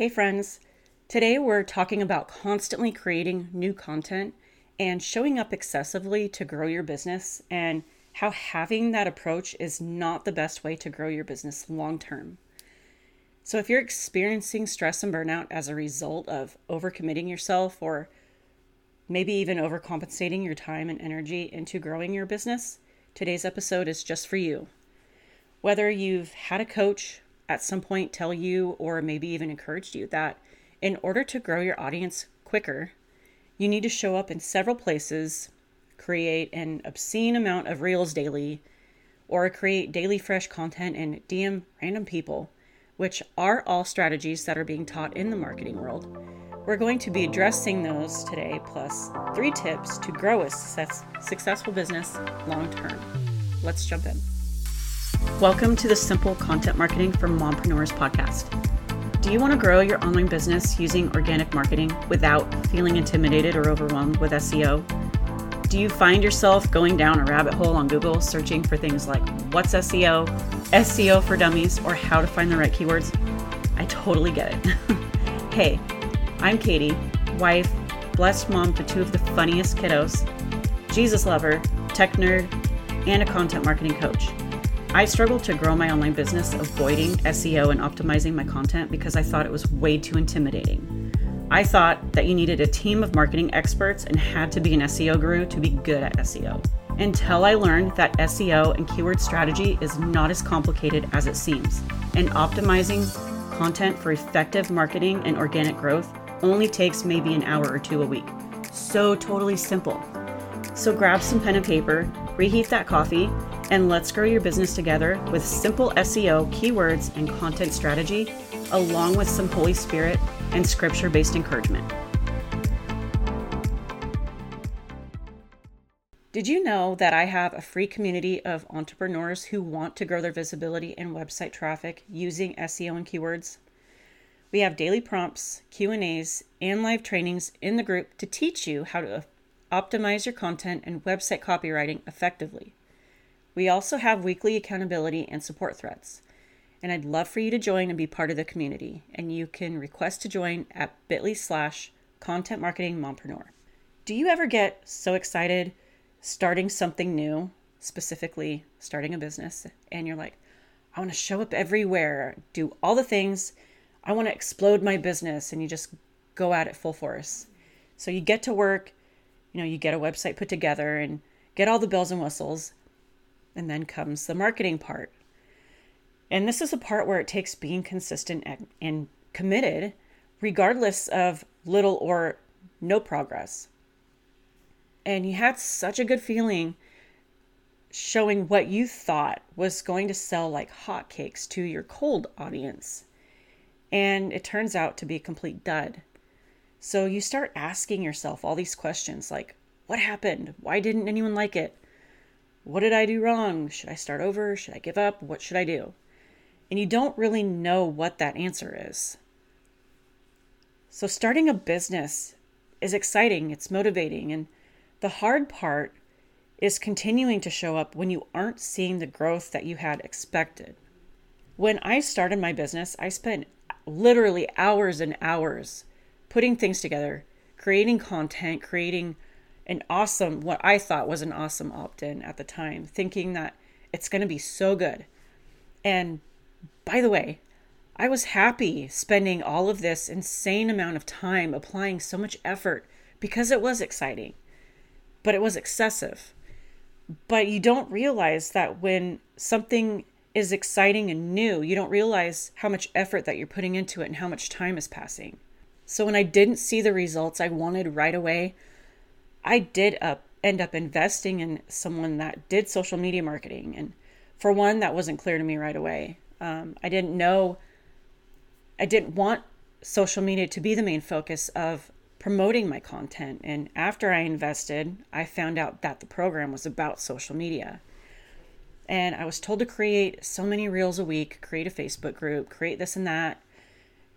Hey, friends. Today we're talking about constantly creating new content and showing up excessively to grow your business, and how having that approach is not the best way to grow your business long term. So, if you're experiencing stress and burnout as a result of overcommitting yourself or maybe even overcompensating your time and energy into growing your business, today's episode is just for you. Whether you've had a coach at some point tell you, or maybe even encouraged you, that in order to grow your audience quicker, you need to show up in several places, create an obscene amount of reels daily, or create daily fresh content and DM random people, which are all strategies that are being taught in the marketing world. We're going to be addressing those today, plus three tips to grow a success, successful business long term. Let's jump in. Welcome to the Simple Content Marketing for Mompreneurs podcast. Do you want to grow your online business using organic marketing without feeling intimidated or overwhelmed with SEO? Do you find yourself going down a rabbit hole on Google searching for things like what's SEO, SEO for dummies, or how to find the right keywords? I totally get it. hey, I'm Katie, wife, blessed mom to two of the funniest kiddos, Jesus lover, tech nerd, and a content marketing coach. I struggled to grow my online business avoiding SEO and optimizing my content because I thought it was way too intimidating. I thought that you needed a team of marketing experts and had to be an SEO guru to be good at SEO. Until I learned that SEO and keyword strategy is not as complicated as it seems, and optimizing content for effective marketing and organic growth only takes maybe an hour or two a week. So totally simple. So grab some pen and paper, reheat that coffee, and let's grow your business together with simple SEO, keywords, and content strategy, along with some Holy Spirit and scripture based encouragement. Did you know that I have a free community of entrepreneurs who want to grow their visibility and website traffic using SEO and keywords? We have daily prompts, Q&As, and live trainings in the group to teach you how to optimize your content and website copywriting effectively. We also have weekly accountability and support threads. And I'd love for you to join and be part of the community. And you can request to join at bit.ly slash content marketing mompreneur. Do you ever get so excited starting something new, specifically starting a business, and you're like, I want to show up everywhere, do all the things, I want to explode my business, and you just go at it full force. So you get to work, you know, you get a website put together and get all the bells and whistles, and then comes the marketing part. And this is a part where it takes being consistent and, committed, regardless of little or no progress. And you had such a good feeling showing what you thought was going to sell like hotcakes to your cold audience. And it turns out to be a complete dud. So you start asking yourself all these questions like, what happened? Why didn't anyone like it? What did I do wrong? Should I start over? Should I give up? What should I do? And you don't really know what that answer is. So, starting a business is exciting, it's motivating, and the hard part is continuing to show up when you aren't seeing the growth that you had expected. When I started my business, I spent literally hours and hours putting things together, creating content, creating an awesome, what I thought was an awesome opt in at the time, thinking that it's going to be so good. And by the way, I was happy spending all of this insane amount of time applying so much effort because it was exciting, but it was excessive. But you don't realize that when something is exciting and new, you don't realize how much effort that you're putting into it and how much time is passing. So when I didn't see the results I wanted right away, I did up end up investing in someone that did social media marketing, and for one, that wasn't clear to me right away. Um, I didn't know. I didn't want social media to be the main focus of promoting my content. And after I invested, I found out that the program was about social media. And I was told to create so many reels a week, create a Facebook group, create this and that,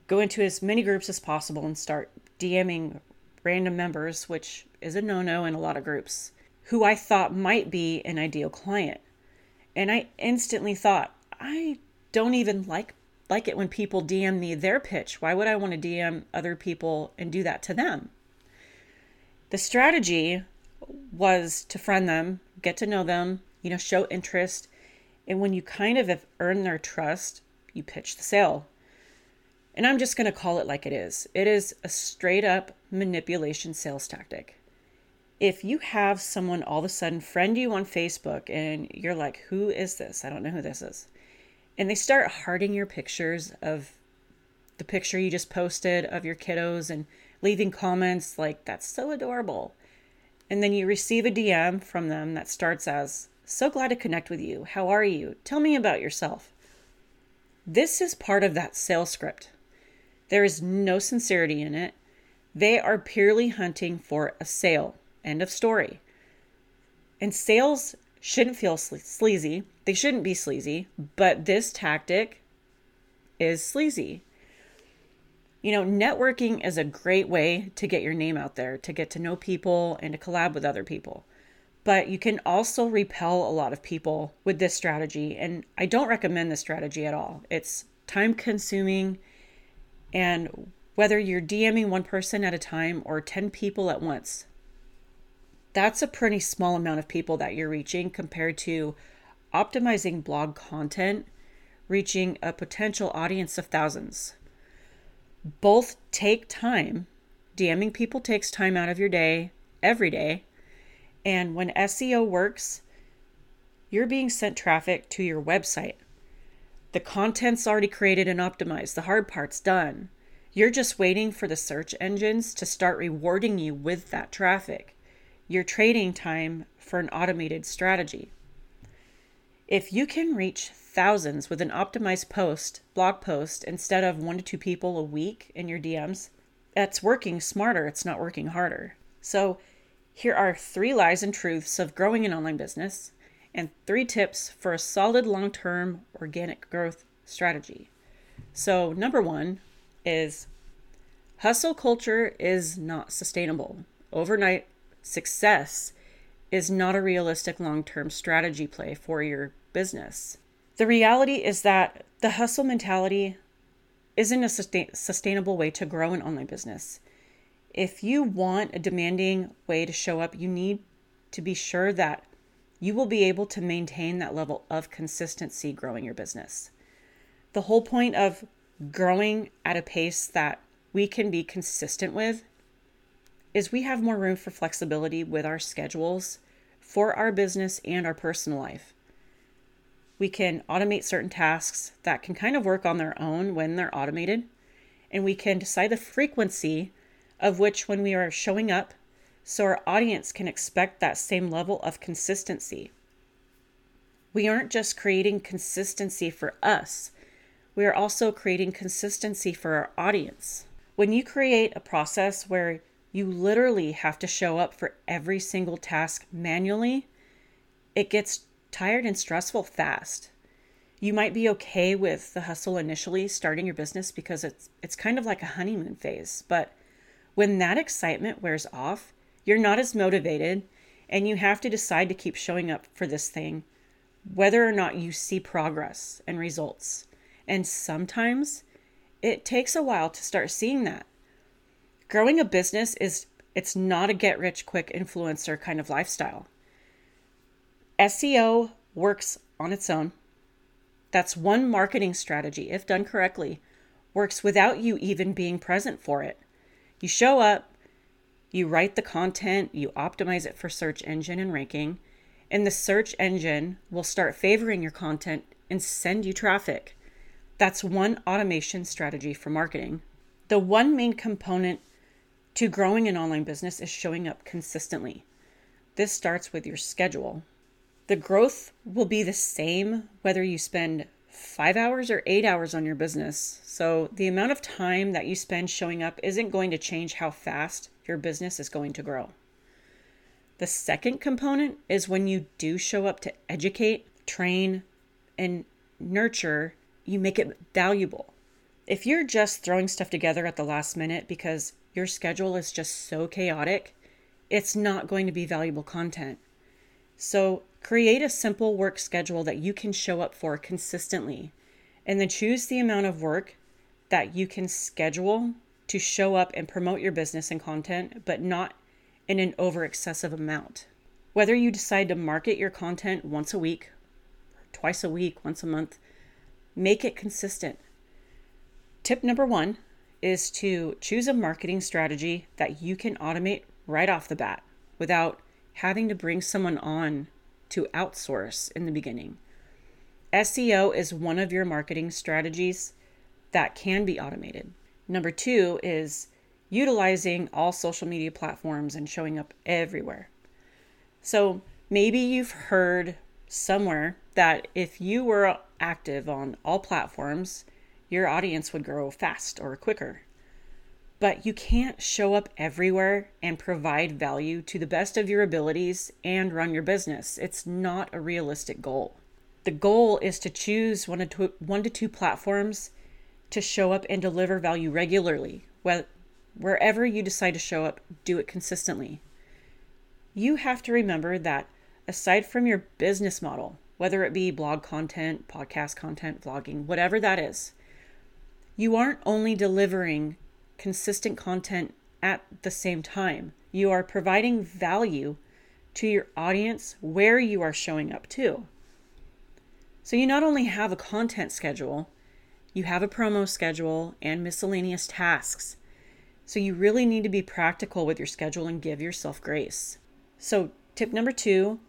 go into as many groups as possible and start DMing random members, which is a no no in a lot of groups, who I thought might be an ideal client. And I instantly thought, I don't even like like it when people DM me their pitch. Why would I want to DM other people and do that to them? The strategy was to friend them, get to know them, you know, show interest. And when you kind of have earned their trust, you pitch the sale. And I'm just going to call it like it is it is a straight up manipulation sales tactic. If you have someone all of a sudden friend you on Facebook and you're like, who is this? I don't know who this is. And they start hearting your pictures of the picture you just posted of your kiddos and leaving comments like, that's so adorable. And then you receive a DM from them that starts as, so glad to connect with you. How are you? Tell me about yourself. This is part of that sales script. There is no sincerity in it. They are purely hunting for a sale. End of story. And sales shouldn't feel sleazy. They shouldn't be sleazy, but this tactic is sleazy. You know, networking is a great way to get your name out there, to get to know people and to collab with other people. But you can also repel a lot of people with this strategy. And I don't recommend this strategy at all. It's time consuming and whether you're DMing one person at a time or 10 people at once, that's a pretty small amount of people that you're reaching compared to optimizing blog content, reaching a potential audience of thousands. Both take time. DMing people takes time out of your day every day. And when SEO works, you're being sent traffic to your website. The content's already created and optimized, the hard part's done. You're just waiting for the search engines to start rewarding you with that traffic. You're trading time for an automated strategy. If you can reach thousands with an optimized post, blog post, instead of one to two people a week in your DMs, that's working smarter, it's not working harder. So, here are three lies and truths of growing an online business and three tips for a solid long term organic growth strategy. So, number one is hustle culture is not sustainable. Overnight success is not a realistic long term strategy play for your business. The reality is that the hustle mentality isn't a sustain- sustainable way to grow an online business. If you want a demanding way to show up, you need to be sure that you will be able to maintain that level of consistency growing your business. The whole point of growing at a pace that we can be consistent with is we have more room for flexibility with our schedules for our business and our personal life. We can automate certain tasks that can kind of work on their own when they're automated, and we can decide the frequency of which when we are showing up so our audience can expect that same level of consistency. We aren't just creating consistency for us, we are also creating consistency for our audience. When you create a process where you literally have to show up for every single task manually, it gets tired and stressful fast. You might be okay with the hustle initially starting your business because it's it's kind of like a honeymoon phase, but when that excitement wears off, you're not as motivated, and you have to decide to keep showing up for this thing, whether or not you see progress and results. And sometimes it takes a while to start seeing that. Growing a business is it's not a get rich quick influencer kind of lifestyle. SEO works on its own. That's one marketing strategy, if done correctly, works without you even being present for it. You show up, you write the content, you optimize it for search engine and ranking, and the search engine will start favoring your content and send you traffic. That's one automation strategy for marketing. The one main component to growing an online business is showing up consistently. This starts with your schedule. The growth will be the same whether you spend five hours or eight hours on your business. So, the amount of time that you spend showing up isn't going to change how fast your business is going to grow. The second component is when you do show up to educate, train, and nurture, you make it valuable. If you're just throwing stuff together at the last minute because your schedule is just so chaotic, it's not going to be valuable content. So, create a simple work schedule that you can show up for consistently And then choose the amount of work that you can schedule to show up and promote your business and content, but not in an over excessive amount. Whether you decide to market your content once a week, twice a week, once a month, make it consistent. Tip number one is to choose a marketing strategy that you can automate right off the bat without having to bring someone on to outsource in the beginning. SEO is one of your marketing strategies that can be automated. Number two is utilizing all social media platforms and showing up everywhere. So maybe you've heard somewhere that if you were active on all platforms, your audience would grow fast or quicker. But you can't show up everywhere and provide value to the best of your abilities and run your business. It's not a realistic goal. The goal is to choose one to two, one to two platforms to show up and deliver value regularly. Wherever you decide to show up, do it consistently. You have to remember that aside from your business model, whether it be blog content, podcast content, vlogging, whatever that is, you aren't only delivering consistent content at the same time, you are providing value to your audience where you are showing up to. So you not only have a content schedule, you have a promo schedule and miscellaneous tasks. So you really need to be practical with your schedule and give yourself grace. So, tip number two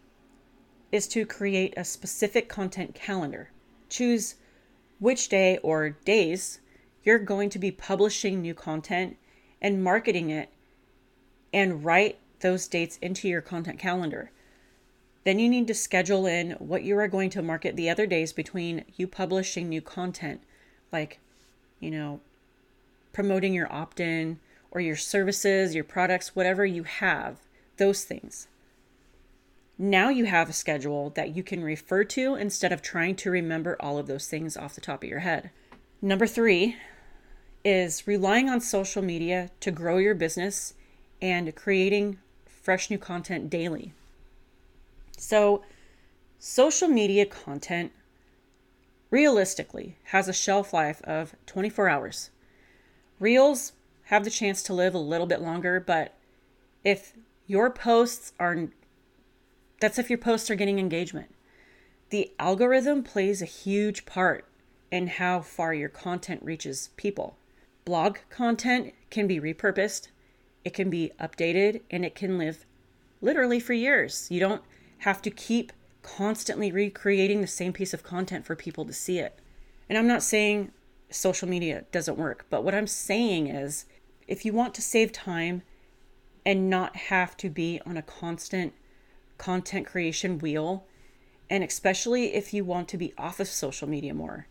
is to create a specific content calendar. Choose which day or days you're going to be publishing new content and marketing it, and write those dates into your content calendar. Then you need to schedule in what you are going to market the other days between you publishing new content, like, you know, promoting your opt in or your services, your products, whatever you have, those things. Now you have a schedule that you can refer to instead of trying to remember all of those things off the top of your head. Number three is relying on social media to grow your business and creating fresh new content daily. So, social media content realistically has a shelf life of 24 hours. Reels have the chance to live a little bit longer, but if your posts are that's if your posts are getting engagement. The algorithm plays a huge part in how far your content reaches people. Blog content can be repurposed, it can be updated, and it can live literally for years. You don't have to keep constantly recreating the same piece of content for people to see it. And I'm not saying social media doesn't work, but what I'm saying is if you want to save time and not have to be on a constant content creation wheel, and especially if you want to be off of social media more.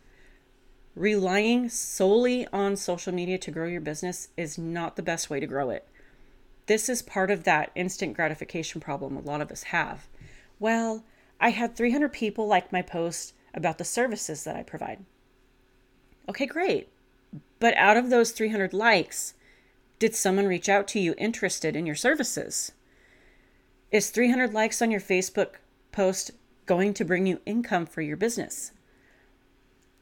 Relying solely on social media to grow your business is not the best way to grow it. This is part of that instant gratification problem a lot of us have. Well, I had 300 people like my post about the services that I provide. Okay, great. But out of those 300 likes, did someone reach out to you interested in your services? Is 300 likes on your Facebook post going to bring you income for your business?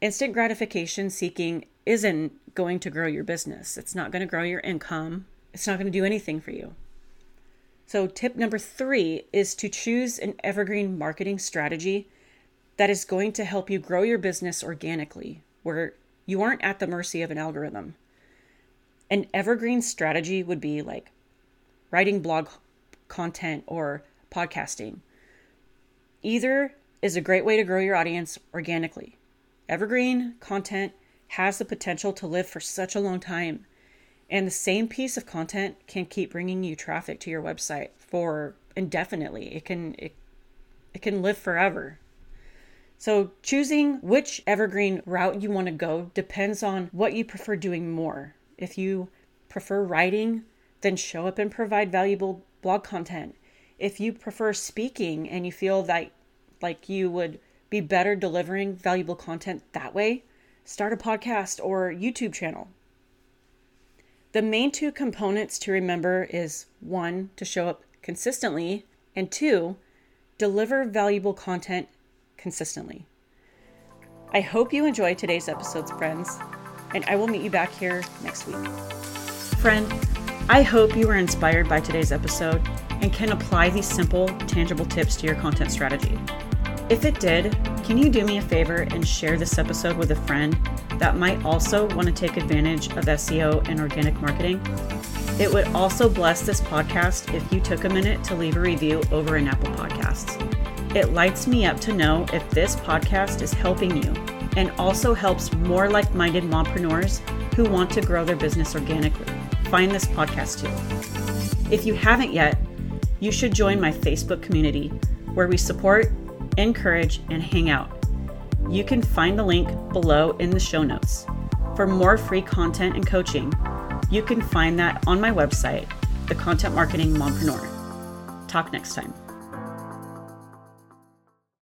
Instant gratification seeking isn't going to grow your business. It's not going to grow your income. It's not going to do anything for you. So, tip number three is to choose an evergreen marketing strategy that is going to help you grow your business organically, where you aren't at the mercy of an algorithm. An evergreen strategy would be like writing blog content, or podcasting. Either is a great way to grow your audience organically. Evergreen content has the potential to live for such a long time, and the same piece of content can keep bringing you traffic to your website for indefinitely. It can it, it can live forever. So, choosing which evergreen route you want to go depends on what you prefer doing more. If you prefer writing, then show up and provide valuable blog content. If you prefer speaking and you feel that like you would be better delivering valuable content that way, start a podcast or YouTube channel. The main two components to remember is one, to show up consistently, and two, deliver valuable content consistently. I hope you enjoy today's episodes, friends, and I will meet you back here next week. Friend, I hope you were inspired by today's episode and can apply these simple, tangible tips to your content strategy. If it did, can you do me a favor and share this episode with a friend that might also want to take advantage of SEO and organic marketing? It would also bless this podcast if you took a minute to leave a review over in Apple Podcasts. It lights me up to know if this podcast is helping you and also helps more like minded mompreneurs who want to grow their business organically. Find this podcast too. If you haven't yet, you should join my Facebook community where we support, encourage, and hang out. You can find the link below in the show notes. For more free content and coaching, you can find that on my website, The Content Marketing Mompreneur. Talk next time.